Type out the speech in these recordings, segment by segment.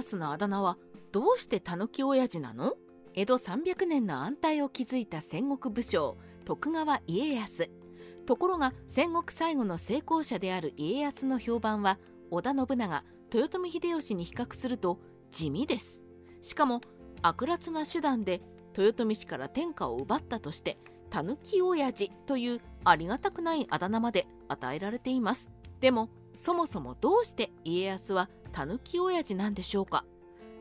康のあだ名はどうしてたぬき親父なの？江戸300年の安泰を築いた戦国武将徳川家康。ところが戦国最後の成功者である家康の評判は織田信長豊臣秀吉に比較すると地味です。しかも悪辣な手段で豊臣氏から天下を奪ったとしてたぬき親父というありがたくないあだ名まで与えられています。でもそもそもどうして家康はたぬき親父なんでしょうか。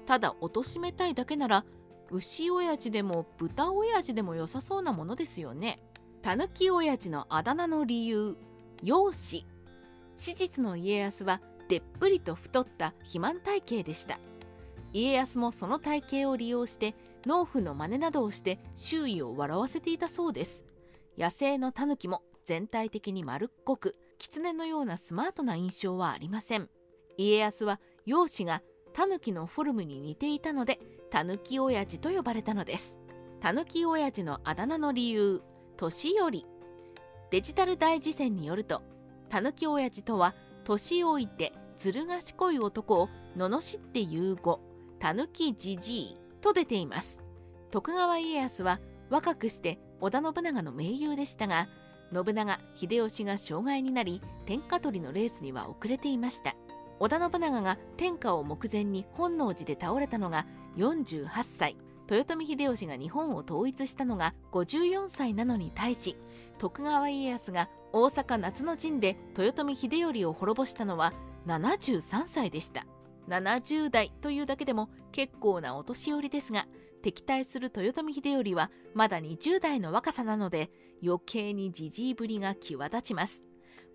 ただ貶めたいだけなら牛親父でも豚親父でも良さそうなものですよね。たぬき親父のあだ名の理由容姿。史実の家康はでっぷりと太った肥満体型でした。家康もその体型を利用して農夫の真似などをして周囲を笑わせていたそうです。野生のタヌキも全体的に丸っこく狐のようなスマートな印象はありません。家康は容姿がタヌキのフォルムに似ていたのでタヌキ親父と呼ばれたのです。タヌキ親父のあだ名の理由年寄り。デジタル大辞典によるとタヌキ親父とは年老いてずる賢い男を罵って言う語たぬきじじいと出ています。徳川家康は若くして織田信長の盟友でしたが信長秀吉が障害になり天下取りのレースには遅れていました。織田信長が天下を目前に本能寺で倒れたのが48歳。豊臣秀吉が日本を統一したのが54歳なのに対し徳川家康が大阪夏の陣で豊臣秀頼を滅ぼしたのは73歳でした。70代というだけでも結構なお年寄りですが敵対する豊臣秀頼はまだ20代の若さなので余計にじじいぶりが際立ちます。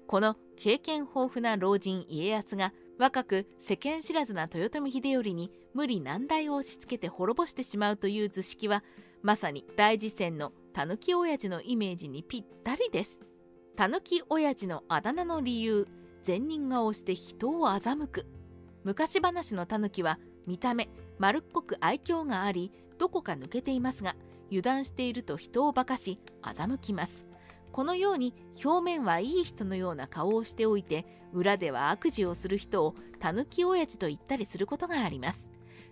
この経験豊富な老人家康が若く世間知らずな豊臣秀頼に無理難題を押し付けて滅ぼしてしまうという図式はまさに大事戦のたぬき親父のイメージにぴったりです。たぬき親父のあだ名の理由善人顔して人を欺く。昔話のタヌキは見た目丸っこく愛嬌がありどこか抜けていますが油断していると人を化かし欺きます。このように表面はいい人のような顔をしておいて裏では悪事をする人をたぬき親父と言ったりすることがあります。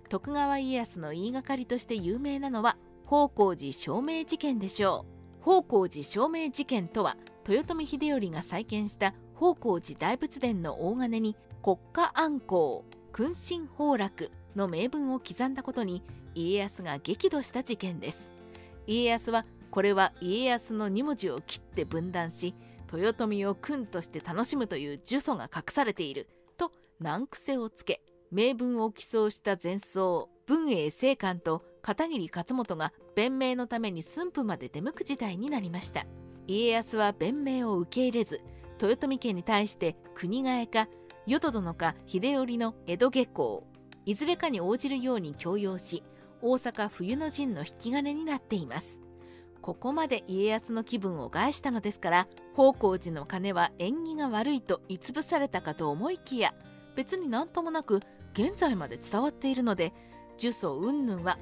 徳川家康の言いがかりとして有名なのは宝光寺証明事件でしょう。宝光寺証明事件とは豊臣秀頼が再建した宝光寺大仏殿の大金に国家安康君臣崩落の名分を刻んだことに家康が激怒した事件です。家康はこれは家康の2文字を切って分断し豊臣を君として楽しむという呪詛が隠されていると難癖をつけ名分を起草した前奏文英聖官と片桐勝元が弁明のために駿府まで出向く事態になりました。家康は弁明を受け入れず豊臣家に対して国替えか淀殿か秀頼の江戸下校いずれかに応じるように強要し大阪冬の陣の引き金になっています。ここまで家康の気分を害したのですから宝光寺の鐘は縁起が悪いと言いつぶされたかと思いきや別になんともなく現在まで伝わっているので呪詛云々は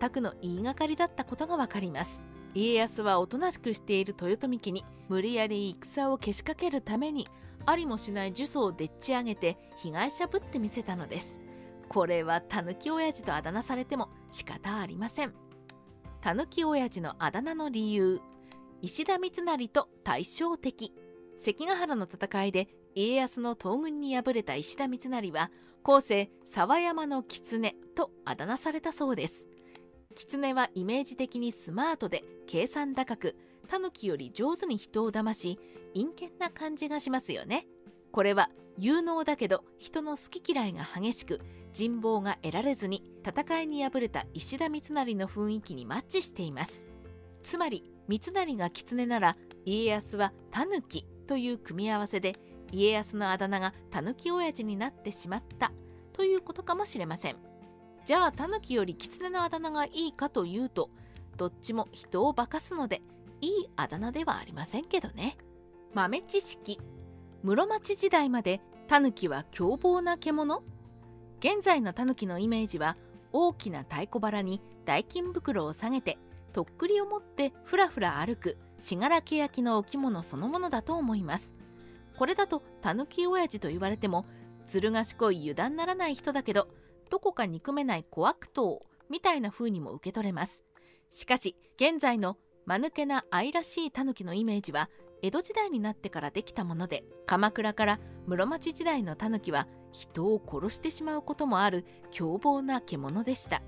全くの言いがかりだったことがわかります。家康はおとなしくしている豊臣家に無理やり戦をけしかけるためにありもしない呪詛をでっち上げて被害者ぶってみせたのです。これはたぬき親父とあだ名されても仕方ありません。たぬき親父のあだ名の理由。石田三成と対照的。関ヶ原の戦いで家康の東軍に敗れた石田三成は後世沢山の狐とあだ名されたそうです。狐はイメージ的にスマートで計算高くタヌキより上手に人を騙し陰険な感じがしますよね。これは有能だけど人の好き嫌いが激しく人望が得られずに戦いに敗れた石田三成の雰囲気にマッチしています。つまり三成が狐なら家康はタヌキという組み合わせで家康のあだ名がタヌキ親父になってしまったということかもしれません。じゃあタヌキより狐のあだ名がいいかというとどっちも人を化かすのでいいあだ名ではありませんけどね。豆知識。室町時代までタヌキは凶暴な獣？現在のタヌキのイメージは大きな太鼓腹に代金袋を下げてとっくりを持ってふらふら歩く信楽焼の置物そのものだと思います。これだとタヌキ親父と言われてもずる賢い油断ならない人だけどどこか憎めない小悪党みたいな風にも受け取れます。しかし現在の間抜けな愛らしいタヌキのイメージは江戸時代になってからできたもので鎌倉から室町時代のタヌキは人を殺してしまうこともある凶暴な獣でした。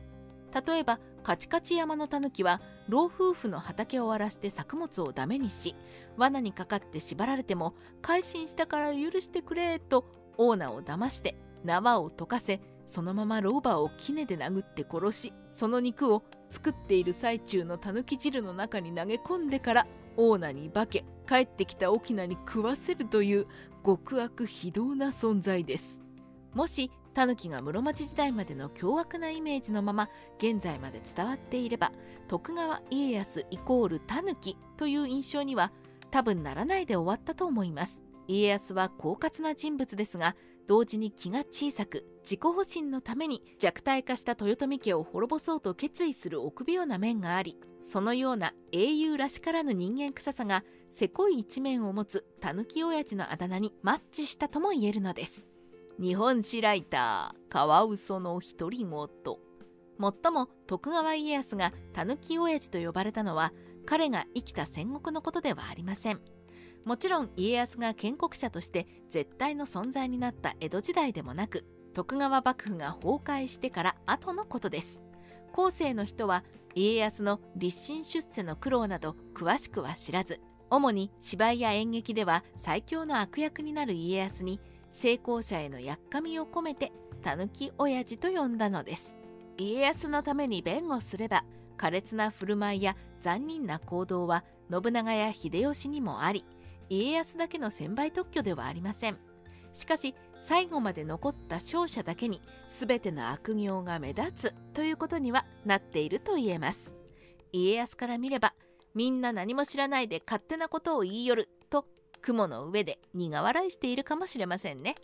例えばカチカチ山のタヌキは老夫婦の畑を荒らして作物をダメにし罠にかかって縛られても改心したから許してくれとオーナーを騙して縄を溶かせそのまま老婆を杵で殴って殺しその肉を作っている最中のタヌキ汁の中に投げ込んでからオーナーに化け帰ってきた翁に食わせるという極悪非道な存在です。もしタヌキが室町時代までの凶悪なイメージのまま現在まで伝わっていれば徳川家康イコールタヌキという印象には多分ならないで終わったと思います。家康は狡猾な人物ですが同時に気が小さく自己保身のために弱体化した豊臣家を滅ぼそうと決意する臆病な面がありそのような英雄らしからぬ人間臭さがせこい一面を持つ狸親父のあだ名にマッチしたとも言えるのです。日本史ライターカワウソの独り言。もっとも徳川家康が狸親父と呼ばれたのは彼が生きた戦国のことではありません。もちろん家康が建国者として絶対の存在になった江戸時代でもなく徳川幕府が崩壊してから後のことです。後世の人は家康の立身出世の苦労など詳しくは知らず主に芝居や演劇では最強の悪役になる家康に成功者へのやっかみを込めて狸親父と呼んだのです。家康のために弁護すれば苛烈な振る舞いや残忍な行動は信長や秀吉にもあり家康だけの専売特許ではありません。しかし最後まで残った勝者だけに全ての悪行が目立つということにはなっていると言えます。家康から見ればみんな何も知らないで勝手なことを言いよると雲の上で苦笑いしているかもしれませんね。